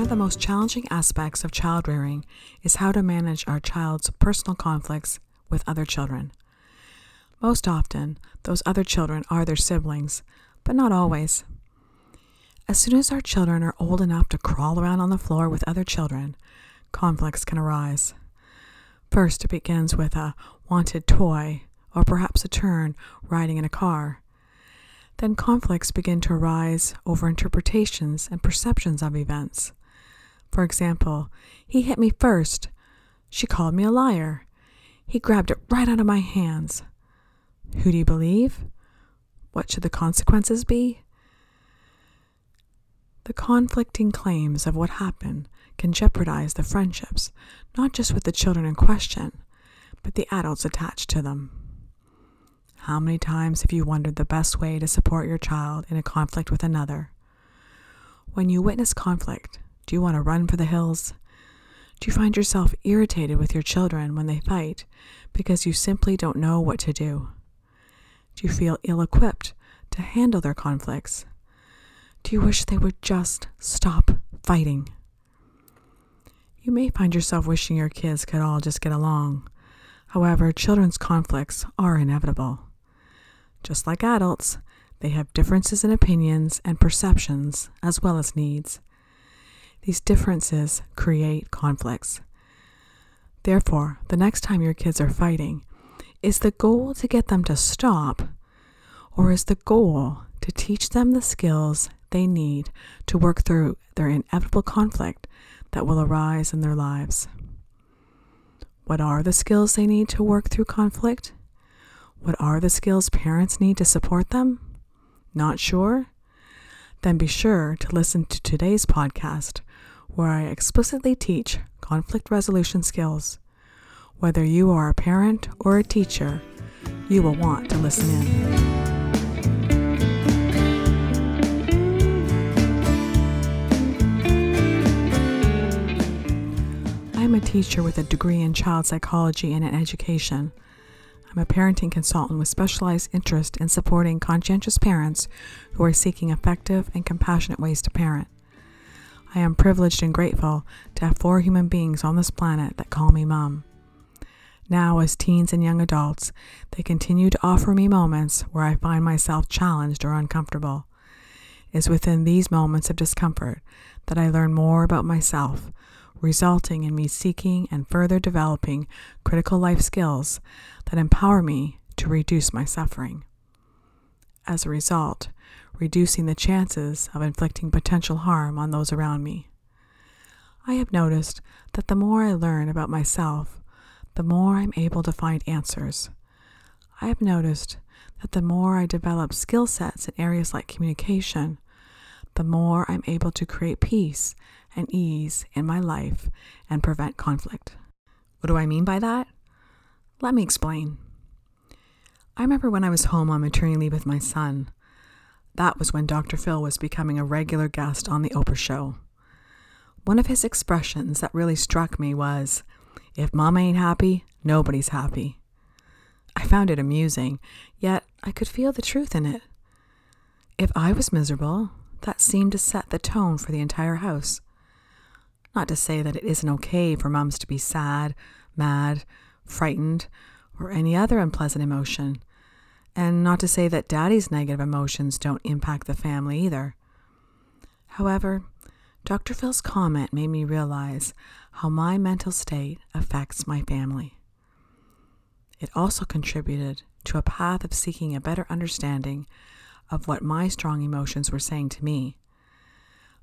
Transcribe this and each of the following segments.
One of the most challenging aspects of child rearing is how to manage our child's personal conflicts with other children. Most often, those other children are their siblings, but not always. As soon as our children are old enough to crawl around on the floor with other children, conflicts can arise. First, it begins with a wanted toy or perhaps a turn riding in a car. Then conflicts begin to arise over interpretations and perceptions of events. For example, he hit me first. She called me a liar. He grabbed it right out of my hands. Who do you believe? What should the consequences be? The conflicting claims of what happened can jeopardize the friendships, not just with the children in question, but the adults attached to them. How many times have you wondered the best way to support your child in a conflict with another? When you witness conflict, do you want to run for the hills? Do you find yourself irritated with your children when they fight because you simply don't know what to do? Do you feel ill equipped to handle their conflicts? Do you wish they would just stop fighting? You may find yourself wishing your kids could all just get along. However, children's conflicts are inevitable. Just like adults, they have differences in opinions and perceptions as well as needs. These differences create conflicts. Therefore, the next time your kids are fighting, is the goal to get them to stop, or is the goal to teach them the skills they need to work through their inevitable conflict that will arise in their lives? What are the skills they need to work through conflict? What are the skills parents need to support them? Not sure? Then be sure to listen to today's podcast, where I explicitly teach conflict resolution skills. Whether you are a parent or a teacher, you will want to listen in. I am a teacher with a degree in child psychology and in education. I'm a parenting consultant with specialized interest in supporting conscientious parents who are seeking effective and compassionate ways to parent. I am privileged and grateful to have four human beings on this planet that call me mom. Now, as teens and young adults, they continue to offer me moments where I find myself challenged or uncomfortable. It is within these moments of discomfort that I learn more about myself, resulting in me seeking and further developing critical life skills that empower me to reduce my suffering. As a result, reducing the chances of inflicting potential harm on those around me. I have noticed that the more I learn about myself, the more I'm able to find answers. I have noticed that the more I develop skill sets in areas like communication, the more I'm able to create peace and ease in my life and prevent conflict. What do I mean by that? Let me explain. I remember when I was home on maternity leave with my son. That was when Dr. Phil was becoming a regular guest on the Oprah show. One of his expressions that really struck me was, If mama ain't happy, nobody's happy. I found it amusing, yet I could feel the truth in it. If I was miserable, that seemed to set the tone for the entire house. Not to say that it isn't okay for moms to be sad, mad, frightened, or any other unpleasant emotion. And not to say that daddy's negative emotions don't impact the family either. However, Dr. Phil's comment made me realize how my mental state affects my family. It also contributed to a path of seeking a better understanding of what my strong emotions were saying to me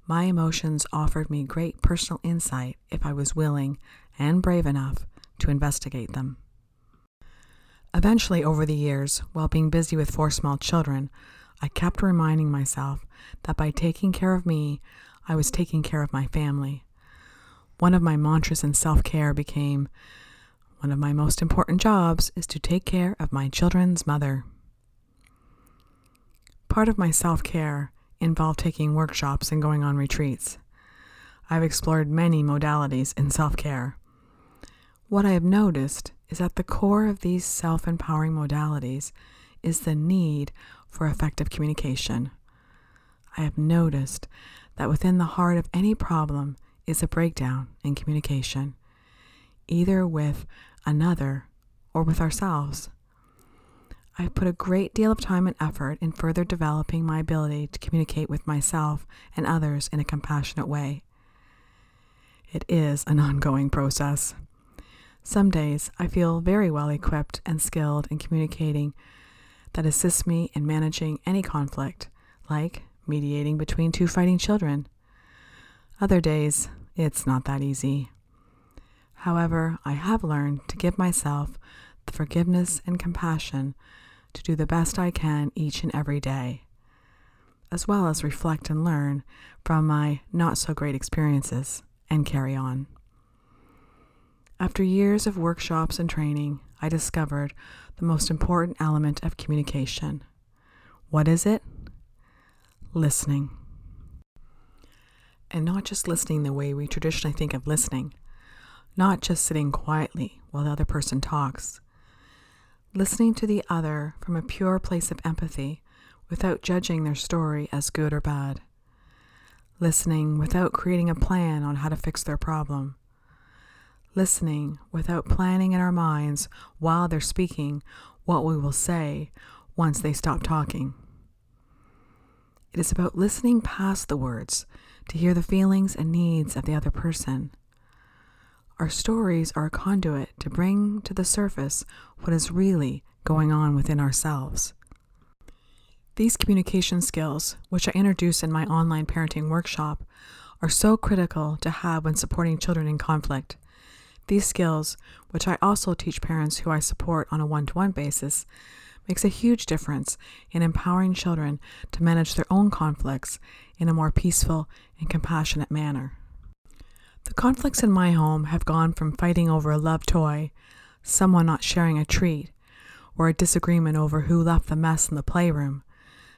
my emotions offered me great personal insight if I was willing and brave enough to investigate them. Eventually, over the years, while being busy with four small children, I kept reminding myself that by taking care of me, I was taking care of my family. One of my mantras in self care became one of my most important jobs is to take care of my children's mother. Part of my self care involved taking workshops and going on retreats. I've explored many modalities in self care. What I have noticed is at the core of these self empowering modalities is the need for effective communication. I have noticed that within the heart of any problem is a breakdown in communication, either with another or with ourselves. I've put a great deal of time and effort in further developing my ability to communicate with myself and others in a compassionate way. It is an ongoing process. Some days I feel very well equipped and skilled in communicating that assists me in managing any conflict, like mediating between two fighting children. Other days, it's not that easy. However, I have learned to give myself the forgiveness and compassion to do the best I can each and every day, as well as reflect and learn from my not so great experiences and carry on. After years of workshops and training, I discovered the most important element of communication. What is it? Listening. And not just listening the way we traditionally think of listening, not just sitting quietly while the other person talks. Listening to the other from a pure place of empathy without judging their story as good or bad. Listening without creating a plan on how to fix their problem listening without planning in our minds while they're speaking what we will say once they stop talking. It is about listening past the words to hear the feelings and needs of the other person. Our stories are a conduit to bring to the surface what is really going on within ourselves. These communication skills, which I introduce in my online parenting workshop, are so critical to have when supporting children in conflict these skills, which I also teach parents who I support on a one to one basis, makes a huge difference in empowering children to manage their own conflicts in a more peaceful and compassionate manner. The conflicts in my home have gone from fighting over a love toy, someone not sharing a treat, or a disagreement over who left the mess in the playroom,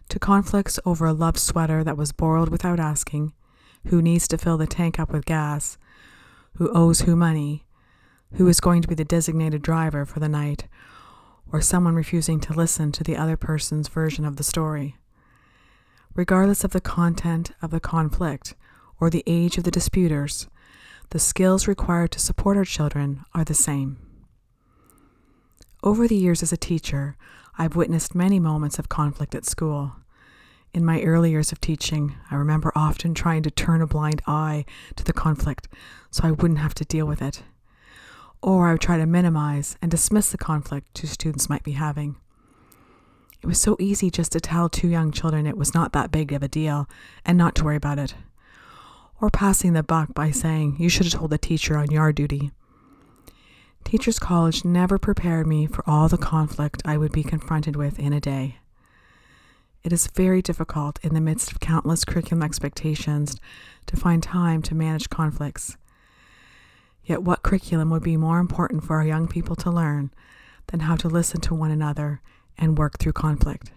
to conflicts over a loved sweater that was borrowed without asking, who needs to fill the tank up with gas, who owes who money, who is going to be the designated driver for the night, or someone refusing to listen to the other person's version of the story. Regardless of the content of the conflict or the age of the disputers, the skills required to support our children are the same. Over the years as a teacher, I've witnessed many moments of conflict at school. In my early years of teaching, I remember often trying to turn a blind eye to the conflict so I wouldn't have to deal with it or I would try to minimize and dismiss the conflict two students might be having. It was so easy just to tell two young children it was not that big of a deal and not to worry about it. Or passing the buck by saying, You should have told the teacher on yard duty. Teachers College never prepared me for all the conflict I would be confronted with in a day. It is very difficult in the midst of countless curriculum expectations to find time to manage conflicts. Yet, what curriculum would be more important for our young people to learn than how to listen to one another and work through conflict?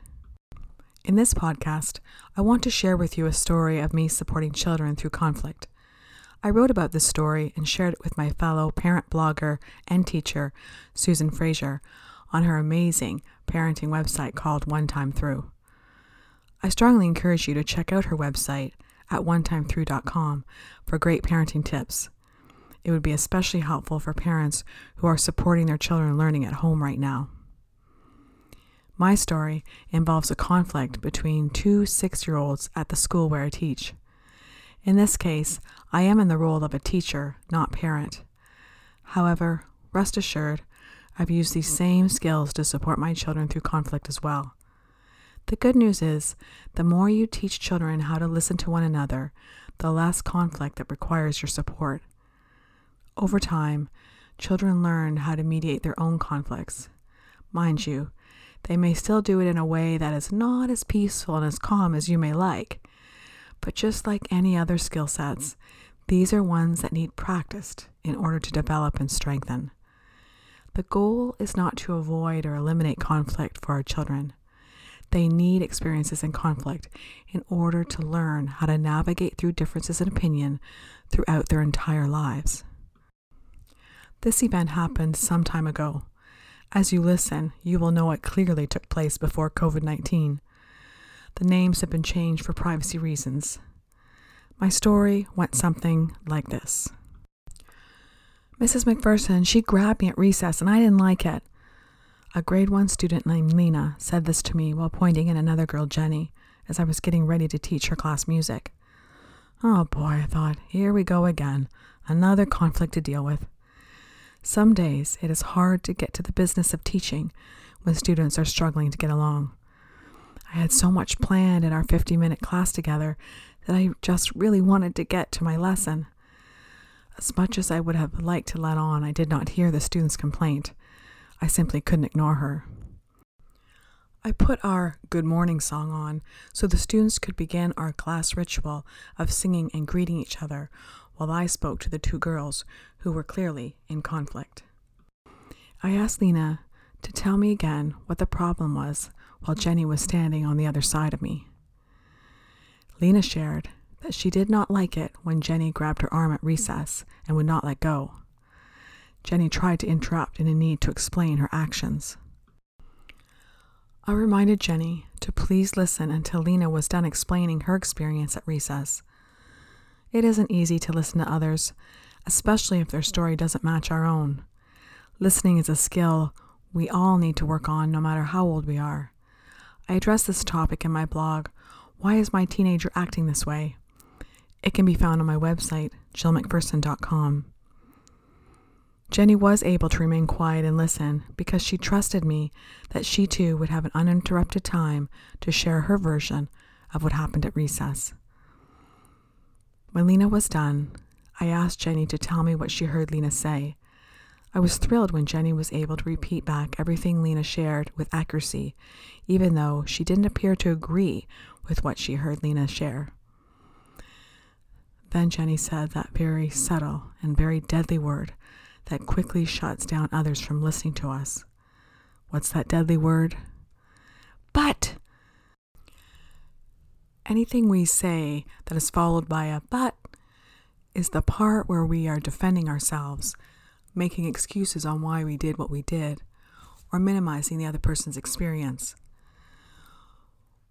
In this podcast, I want to share with you a story of me supporting children through conflict. I wrote about this story and shared it with my fellow parent blogger and teacher, Susan Fraser, on her amazing parenting website called One Time Through. I strongly encourage you to check out her website at onetimethrough.com for great parenting tips. It would be especially helpful for parents who are supporting their children learning at home right now. My story involves a conflict between two six year olds at the school where I teach. In this case, I am in the role of a teacher, not parent. However, rest assured, I've used these same skills to support my children through conflict as well. The good news is, the more you teach children how to listen to one another, the less conflict that requires your support. Over time, children learn how to mediate their own conflicts. Mind you, they may still do it in a way that is not as peaceful and as calm as you may like. But just like any other skill sets, these are ones that need practiced in order to develop and strengthen. The goal is not to avoid or eliminate conflict for our children. They need experiences in conflict in order to learn how to navigate through differences in opinion throughout their entire lives. This event happened some time ago. As you listen, you will know it clearly took place before COVID 19. The names have been changed for privacy reasons. My story went something like this Mrs. McPherson, she grabbed me at recess and I didn't like it. A grade one student named Lena said this to me while pointing at another girl, Jenny, as I was getting ready to teach her class music. Oh boy, I thought, here we go again. Another conflict to deal with. Some days it is hard to get to the business of teaching when students are struggling to get along. I had so much planned in our 50 minute class together that I just really wanted to get to my lesson. As much as I would have liked to let on, I did not hear the student's complaint. I simply couldn't ignore her. I put our good morning song on so the students could begin our class ritual of singing and greeting each other while I spoke to the two girls who were clearly in conflict. I asked Lena to tell me again what the problem was while Jenny was standing on the other side of me. Lena shared that she did not like it when Jenny grabbed her arm at recess and would not let go. Jenny tried to interrupt in a need to explain her actions. I reminded Jenny to please listen until Lena was done explaining her experience at recess. It isn't easy to listen to others, especially if their story doesn't match our own. Listening is a skill we all need to work on no matter how old we are. I address this topic in my blog, Why is My Teenager Acting This Way? It can be found on my website, jillmcpherson.com. Jenny was able to remain quiet and listen because she trusted me that she too would have an uninterrupted time to share her version of what happened at recess. When Lena was done, I asked Jenny to tell me what she heard Lena say. I was thrilled when Jenny was able to repeat back everything Lena shared with accuracy, even though she didn't appear to agree with what she heard Lena share. Then Jenny said that very subtle and very deadly word that quickly shuts down others from listening to us. What's that deadly word? But! Anything we say that is followed by a but is the part where we are defending ourselves making excuses on why we did what we did, or minimizing the other person's experience.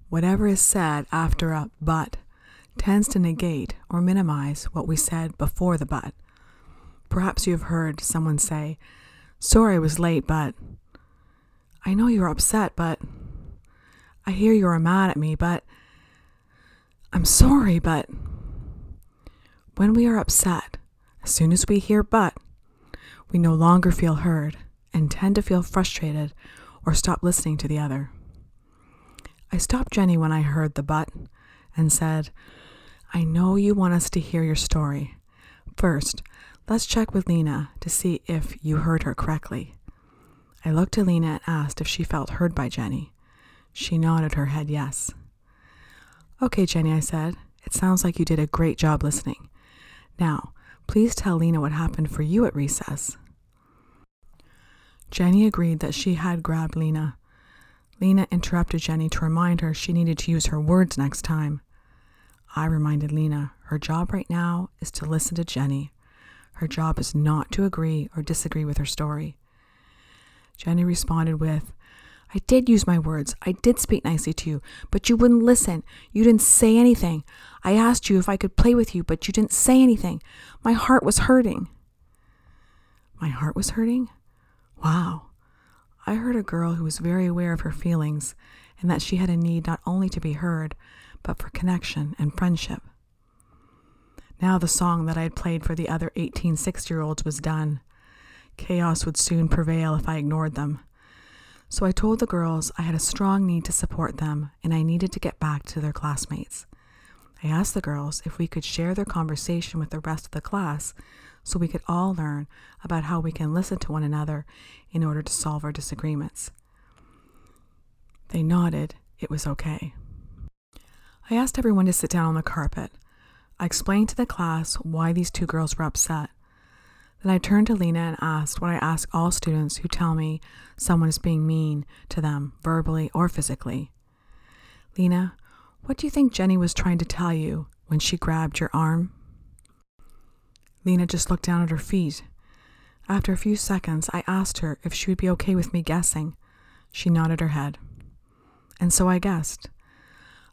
Whatever is said after a but tends to negate or minimize what we said before the but. Perhaps you have heard someone say, Sorry I was late, but I know you're upset, but I hear you are mad at me, but I'm sorry, but when we are upset, as soon as we hear but, we no longer feel heard and tend to feel frustrated or stop listening to the other. I stopped Jenny when I heard the but and said, I know you want us to hear your story. First, let's check with Lena to see if you heard her correctly. I looked to Lena and asked if she felt heard by Jenny. She nodded her head yes. Okay, Jenny, I said, it sounds like you did a great job listening. Now, please tell Lena what happened for you at recess. Jenny agreed that she had grabbed Lena. Lena interrupted Jenny to remind her she needed to use her words next time. I reminded Lena her job right now is to listen to Jenny. Her job is not to agree or disagree with her story. Jenny responded with, I did use my words. I did speak nicely to you, but you wouldn't listen. You didn't say anything. I asked you if I could play with you, but you didn't say anything. My heart was hurting. My heart was hurting? Wow. I heard a girl who was very aware of her feelings and that she had a need not only to be heard, but for connection and friendship. Now the song that I had played for the other 18 six year olds was done. Chaos would soon prevail if I ignored them. So I told the girls I had a strong need to support them and I needed to get back to their classmates. I asked the girls if we could share their conversation with the rest of the class so we could all learn about how we can listen to one another in order to solve our disagreements. They nodded, it was okay. I asked everyone to sit down on the carpet. I explained to the class why these two girls were upset. Then I turned to Lena and asked what I ask all students who tell me someone is being mean to them, verbally or physically. Lena, what do you think Jenny was trying to tell you when she grabbed your arm? Lena just looked down at her feet. After a few seconds, I asked her if she would be okay with me guessing. She nodded her head. And so I guessed.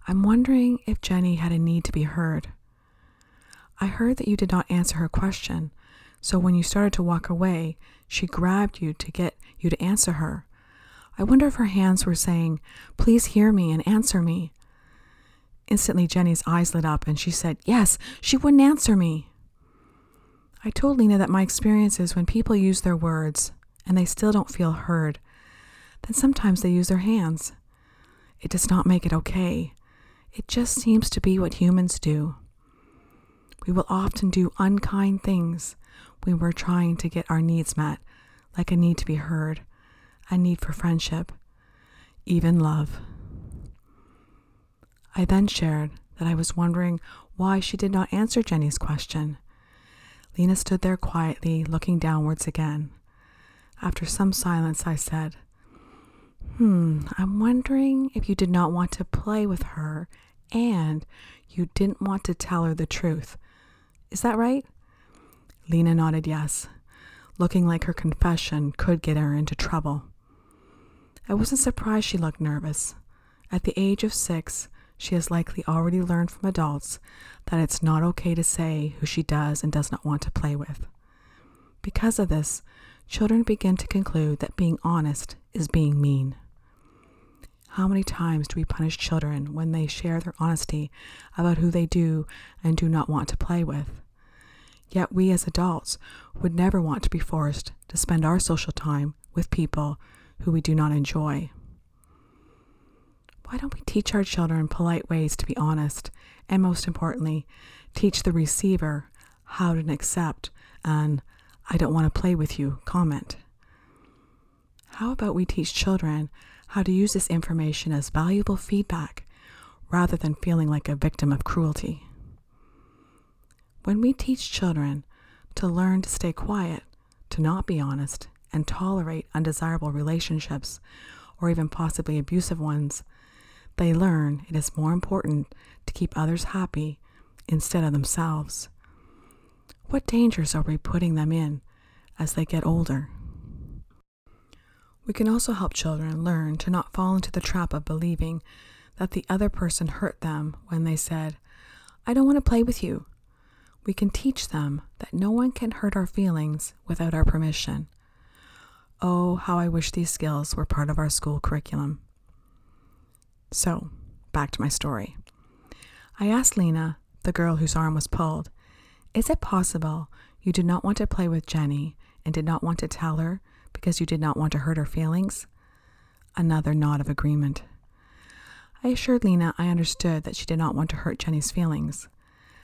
I'm wondering if Jenny had a need to be heard. I heard that you did not answer her question, so when you started to walk away, she grabbed you to get you to answer her. I wonder if her hands were saying, Please hear me and answer me. Instantly, Jenny's eyes lit up and she said, Yes, she wouldn't answer me. I told Lena that my experience is when people use their words and they still don't feel heard, then sometimes they use their hands. It does not make it okay. It just seems to be what humans do. We will often do unkind things when we're trying to get our needs met, like a need to be heard, a need for friendship, even love. I then shared that I was wondering why she did not answer Jenny's question. Lena stood there quietly, looking downwards again. After some silence, I said, Hmm, I'm wondering if you did not want to play with her and you didn't want to tell her the truth. Is that right? Lena nodded yes, looking like her confession could get her into trouble. I wasn't surprised she looked nervous. At the age of six, she has likely already learned from adults that it's not okay to say who she does and does not want to play with. Because of this, children begin to conclude that being honest is being mean. How many times do we punish children when they share their honesty about who they do and do not want to play with? Yet we as adults would never want to be forced to spend our social time with people who we do not enjoy. Why don't we teach our children polite ways to be honest? And most importantly, teach the receiver how to accept an I don't want to play with you comment. How about we teach children how to use this information as valuable feedback rather than feeling like a victim of cruelty? When we teach children to learn to stay quiet, to not be honest, and tolerate undesirable relationships, or even possibly abusive ones, they learn it is more important to keep others happy instead of themselves. What dangers are we putting them in as they get older? We can also help children learn to not fall into the trap of believing that the other person hurt them when they said, I don't want to play with you. We can teach them that no one can hurt our feelings without our permission. Oh, how I wish these skills were part of our school curriculum. So, back to my story. I asked Lena, the girl whose arm was pulled, Is it possible you did not want to play with Jenny and did not want to tell her because you did not want to hurt her feelings? Another nod of agreement. I assured Lena I understood that she did not want to hurt Jenny's feelings.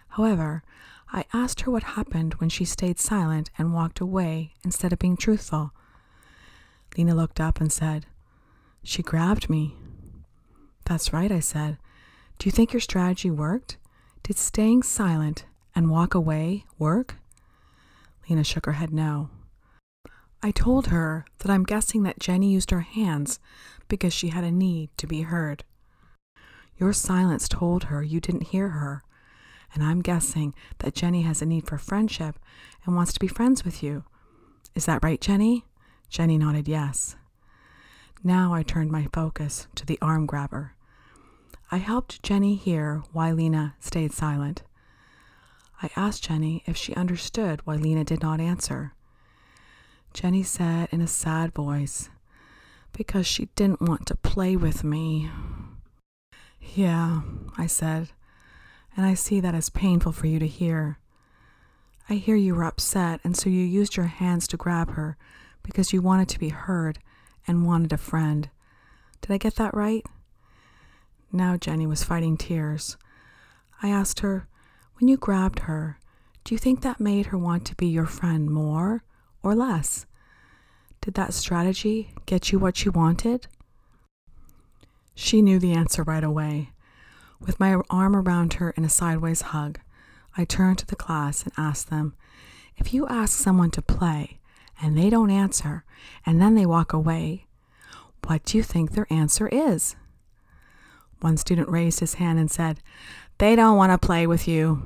However, I asked her what happened when she stayed silent and walked away instead of being truthful. Lena looked up and said, She grabbed me. That's right, I said. Do you think your strategy worked? Did staying silent and walk away work? Lena shook her head no. I told her that I'm guessing that Jenny used her hands because she had a need to be heard. Your silence told her you didn't hear her, and I'm guessing that Jenny has a need for friendship and wants to be friends with you. Is that right, Jenny? Jenny nodded yes. Now I turned my focus to the arm grabber. I helped Jenny hear why Lena stayed silent. I asked Jenny if she understood why Lena did not answer. Jenny said in a sad voice, Because she didn't want to play with me. Yeah, I said, and I see that as painful for you to hear. I hear you were upset, and so you used your hands to grab her because you wanted to be heard and wanted a friend. Did I get that right? Now Jenny was fighting tears. I asked her, When you grabbed her, do you think that made her want to be your friend more or less? Did that strategy get you what you wanted? She knew the answer right away. With my arm around her in a sideways hug, I turned to the class and asked them, If you ask someone to play and they don't answer and then they walk away, what do you think their answer is? One student raised his hand and said, They don't want to play with you.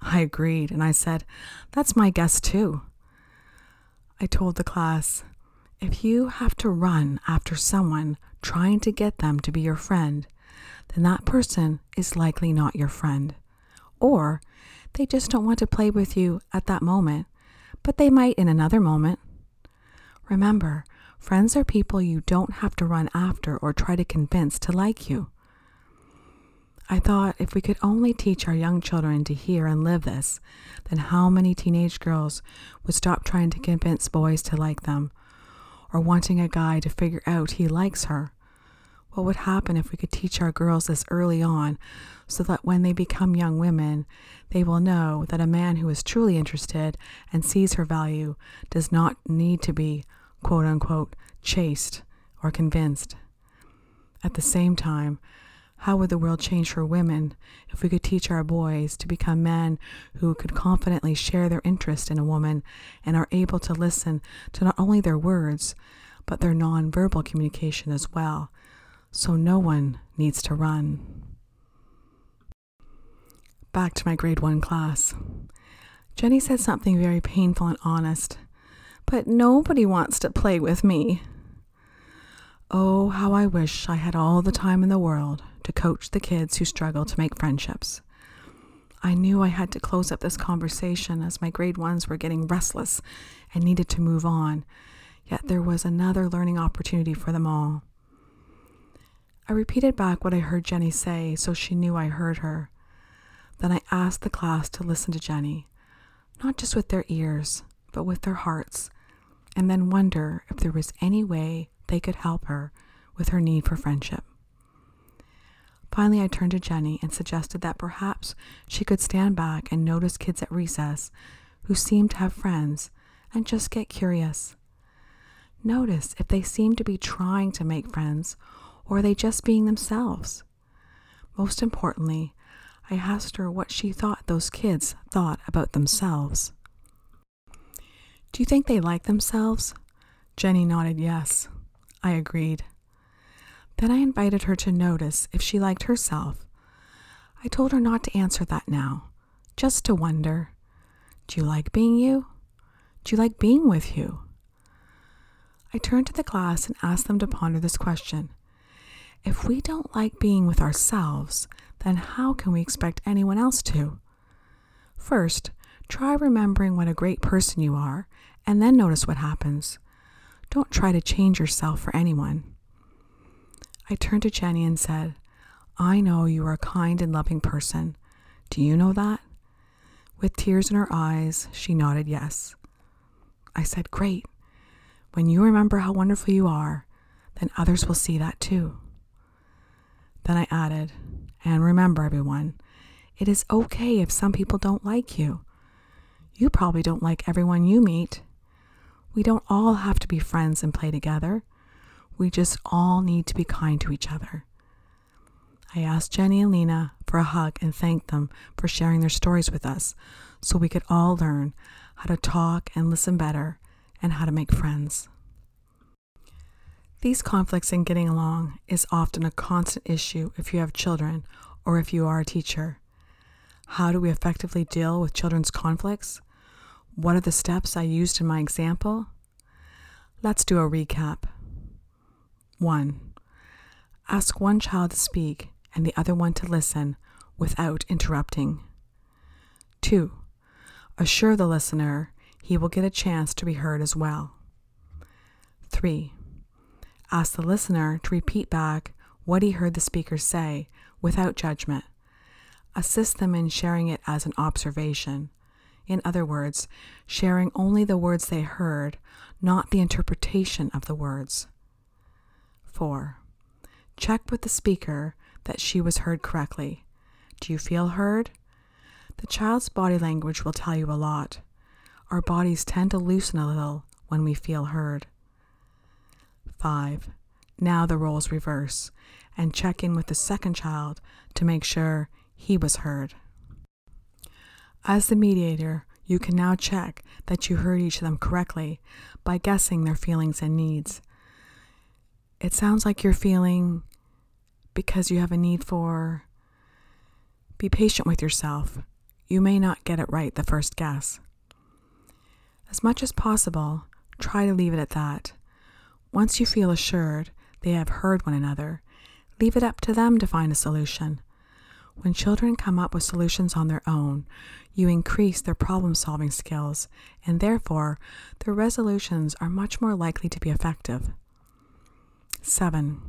I agreed and I said, That's my guess too. I told the class, If you have to run after someone trying to get them to be your friend, then that person is likely not your friend. Or They just don't want to play with you at that moment, but they might in another moment. Remember, friends are people you don't have to run after or try to convince to like you. I thought if we could only teach our young children to hear and live this, then how many teenage girls would stop trying to convince boys to like them or wanting a guy to figure out he likes her? What would happen if we could teach our girls this early on so that when they become young women, they will know that a man who is truly interested and sees her value does not need to be, quote unquote, chased or convinced? At the same time, how would the world change for women if we could teach our boys to become men who could confidently share their interest in a woman and are able to listen to not only their words, but their nonverbal communication as well, so no one needs to run? Back to my grade one class. Jenny said something very painful and honest, but nobody wants to play with me. Oh, how I wish I had all the time in the world to coach the kids who struggle to make friendships. I knew I had to close up this conversation as my grade ones were getting restless and needed to move on, yet there was another learning opportunity for them all. I repeated back what I heard Jenny say so she knew I heard her. Then I asked the class to listen to Jenny, not just with their ears, but with their hearts, and then wonder if there was any way they could help her with her need for friendship. Finally, I turned to Jenny and suggested that perhaps she could stand back and notice kids at recess who seemed to have friends and just get curious. Notice if they seemed to be trying to make friends or are they just being themselves. Most importantly, I asked her what she thought those kids thought about themselves. Do you think they like themselves? Jenny nodded yes. I agreed. Then I invited her to notice if she liked herself. I told her not to answer that now, just to wonder Do you like being you? Do you like being with you? I turned to the class and asked them to ponder this question. If we don't like being with ourselves, then how can we expect anyone else to? First, try remembering what a great person you are, and then notice what happens. Don't try to change yourself for anyone. I turned to Jenny and said, I know you are a kind and loving person. Do you know that? With tears in her eyes, she nodded yes. I said, Great. When you remember how wonderful you are, then others will see that too. Then I added, and remember, everyone, it is okay if some people don't like you. You probably don't like everyone you meet. We don't all have to be friends and play together. We just all need to be kind to each other. I asked Jenny and Lena for a hug and thanked them for sharing their stories with us so we could all learn how to talk and listen better and how to make friends. These conflicts in getting along is often a constant issue if you have children or if you are a teacher. How do we effectively deal with children's conflicts? What are the steps I used in my example? Let's do a recap. 1. Ask one child to speak and the other one to listen without interrupting. 2. Assure the listener he will get a chance to be heard as well. 3. Ask the listener to repeat back what he heard the speaker say without judgment. Assist them in sharing it as an observation. In other words, sharing only the words they heard, not the interpretation of the words. 4. Check with the speaker that she was heard correctly. Do you feel heard? The child's body language will tell you a lot. Our bodies tend to loosen a little when we feel heard. 5. Now the roles reverse and check in with the second child to make sure he was heard. As the mediator, you can now check that you heard each of them correctly by guessing their feelings and needs it sounds like you're feeling because you have a need for be patient with yourself. You may not get it right the first guess. As much as possible, try to leave it at that. Once you feel assured they have heard one another, leave it up to them to find a solution. When children come up with solutions on their own, you increase their problem solving skills, and therefore their resolutions are much more likely to be effective. 7.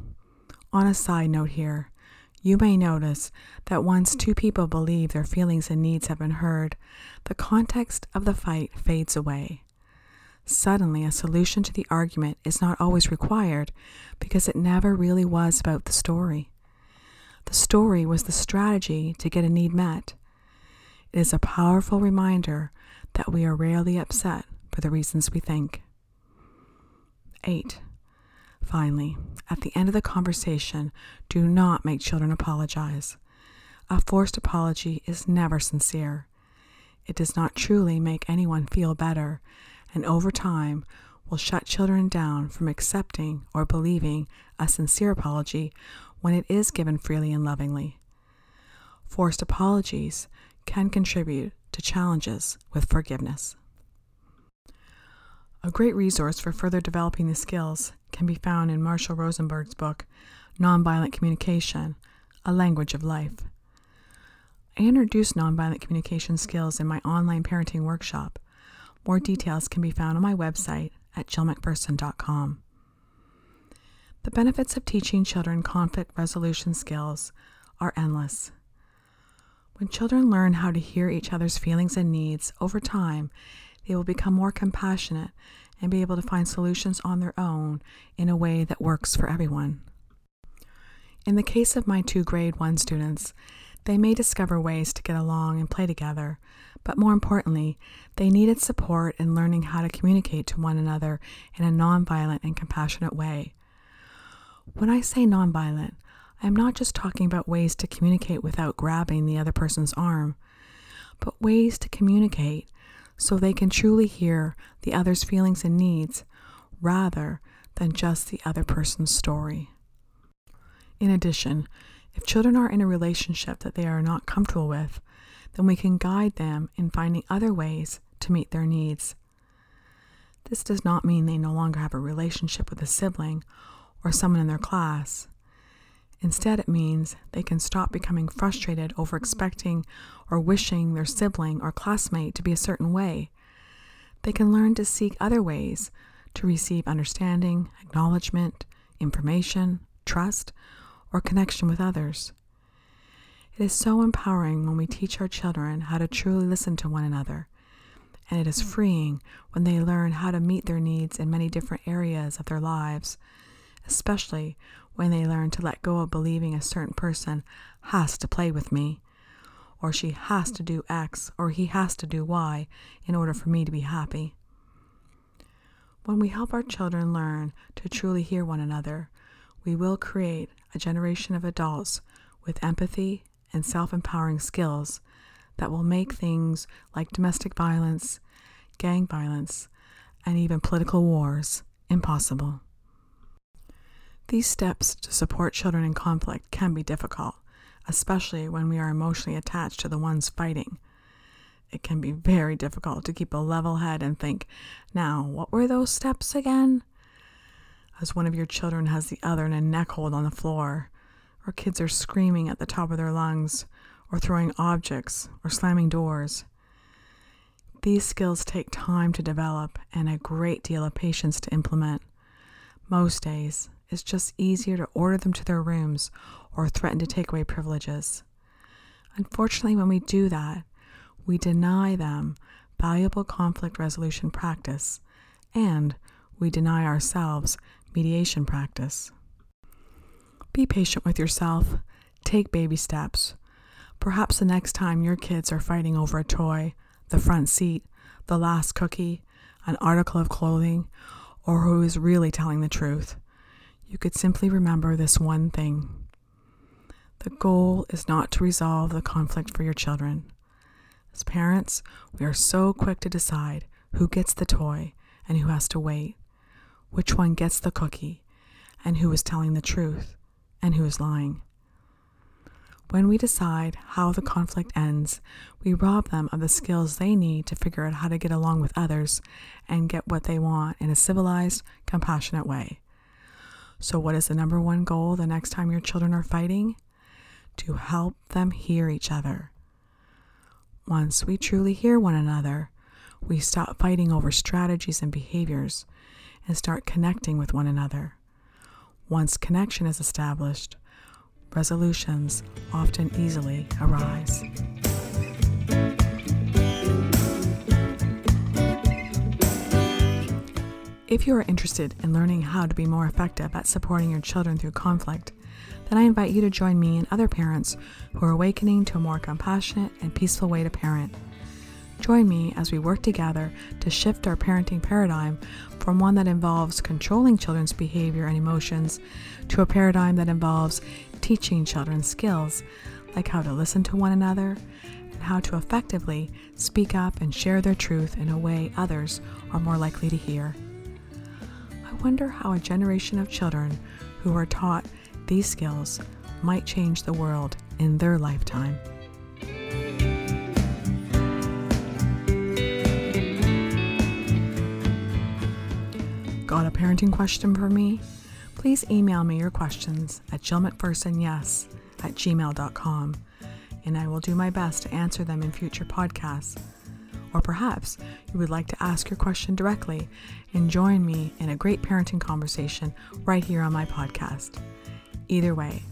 On a side note here, you may notice that once two people believe their feelings and needs have been heard, the context of the fight fades away. Suddenly, a solution to the argument is not always required because it never really was about the story. The story was the strategy to get a need met. It is a powerful reminder that we are rarely upset for the reasons we think. 8. Finally, at the end of the conversation, do not make children apologize. A forced apology is never sincere. It does not truly make anyone feel better, and over time will shut children down from accepting or believing a sincere apology when it is given freely and lovingly. Forced apologies can contribute to challenges with forgiveness. A great resource for further developing the skills can be found in Marshall Rosenberg's book, Nonviolent Communication A Language of Life. I introduced nonviolent communication skills in my online parenting workshop. More details can be found on my website at jillmcpherson.com. The benefits of teaching children conflict resolution skills are endless. When children learn how to hear each other's feelings and needs over time, they will become more compassionate and be able to find solutions on their own in a way that works for everyone. In the case of my two grade 1 students, they may discover ways to get along and play together, but more importantly, they needed support in learning how to communicate to one another in a nonviolent and compassionate way. When I say nonviolent, I am not just talking about ways to communicate without grabbing the other person's arm, but ways to communicate so they can truly hear the other's feelings and needs rather than just the other person's story. In addition, if children are in a relationship that they are not comfortable with, then we can guide them in finding other ways to meet their needs. This does not mean they no longer have a relationship with a sibling or someone in their class. Instead, it means they can stop becoming frustrated over expecting or wishing their sibling or classmate to be a certain way. They can learn to seek other ways to receive understanding, acknowledgement, information, trust, or connection with others. It is so empowering when we teach our children how to truly listen to one another, and it is hmm. freeing when they learn how to meet their needs in many different areas of their lives especially when they learn to let go of believing a certain person has to play with me, or she has to do X, or he has to do Y in order for me to be happy. When we help our children learn to truly hear one another, we will create a generation of adults with empathy and self empowering skills that will make things like domestic violence, gang violence, and even political wars impossible. These steps to support children in conflict can be difficult, especially when we are emotionally attached to the ones fighting. It can be very difficult to keep a level head and think, now, what were those steps again? As one of your children has the other in a neck hold on the floor, or kids are screaming at the top of their lungs, or throwing objects, or slamming doors. These skills take time to develop and a great deal of patience to implement. Most days, it's just easier to order them to their rooms or threaten to take away privileges. Unfortunately, when we do that, we deny them valuable conflict resolution practice and we deny ourselves mediation practice. Be patient with yourself. Take baby steps. Perhaps the next time your kids are fighting over a toy, the front seat, the last cookie, an article of clothing, or who is really telling the truth, you could simply remember this one thing. The goal is not to resolve the conflict for your children. As parents, we are so quick to decide who gets the toy and who has to wait, which one gets the cookie, and who is telling the truth and who is lying. When we decide how the conflict ends, we rob them of the skills they need to figure out how to get along with others and get what they want in a civilized, compassionate way. So, what is the number one goal the next time your children are fighting? to help them hear each other. Once we truly hear one another, we stop fighting over strategies and behaviors and start connecting with one another. Once connection is established, resolutions often easily arise. If you are interested in learning how to be more effective at supporting your children through conflict, then I invite you to join me and other parents who are awakening to a more compassionate and peaceful way to parent. Join me as we work together to shift our parenting paradigm from one that involves controlling children's behavior and emotions to a paradigm that involves teaching children skills like how to listen to one another and how to effectively speak up and share their truth in a way others are more likely to hear. I wonder how a generation of children who are taught these skills might change the world in their lifetime. Got a parenting question for me? Please email me your questions at jillmcphersonyes at gmail.com and I will do my best to answer them in future podcasts. Or perhaps you would like to ask your question directly and join me in a great parenting conversation right here on my podcast. Either way,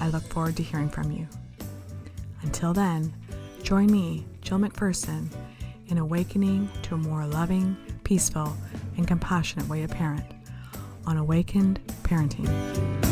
I look forward to hearing from you. Until then, join me, Jill McPherson, in awakening to a more loving, peaceful, and compassionate way to parent on Awakened Parenting.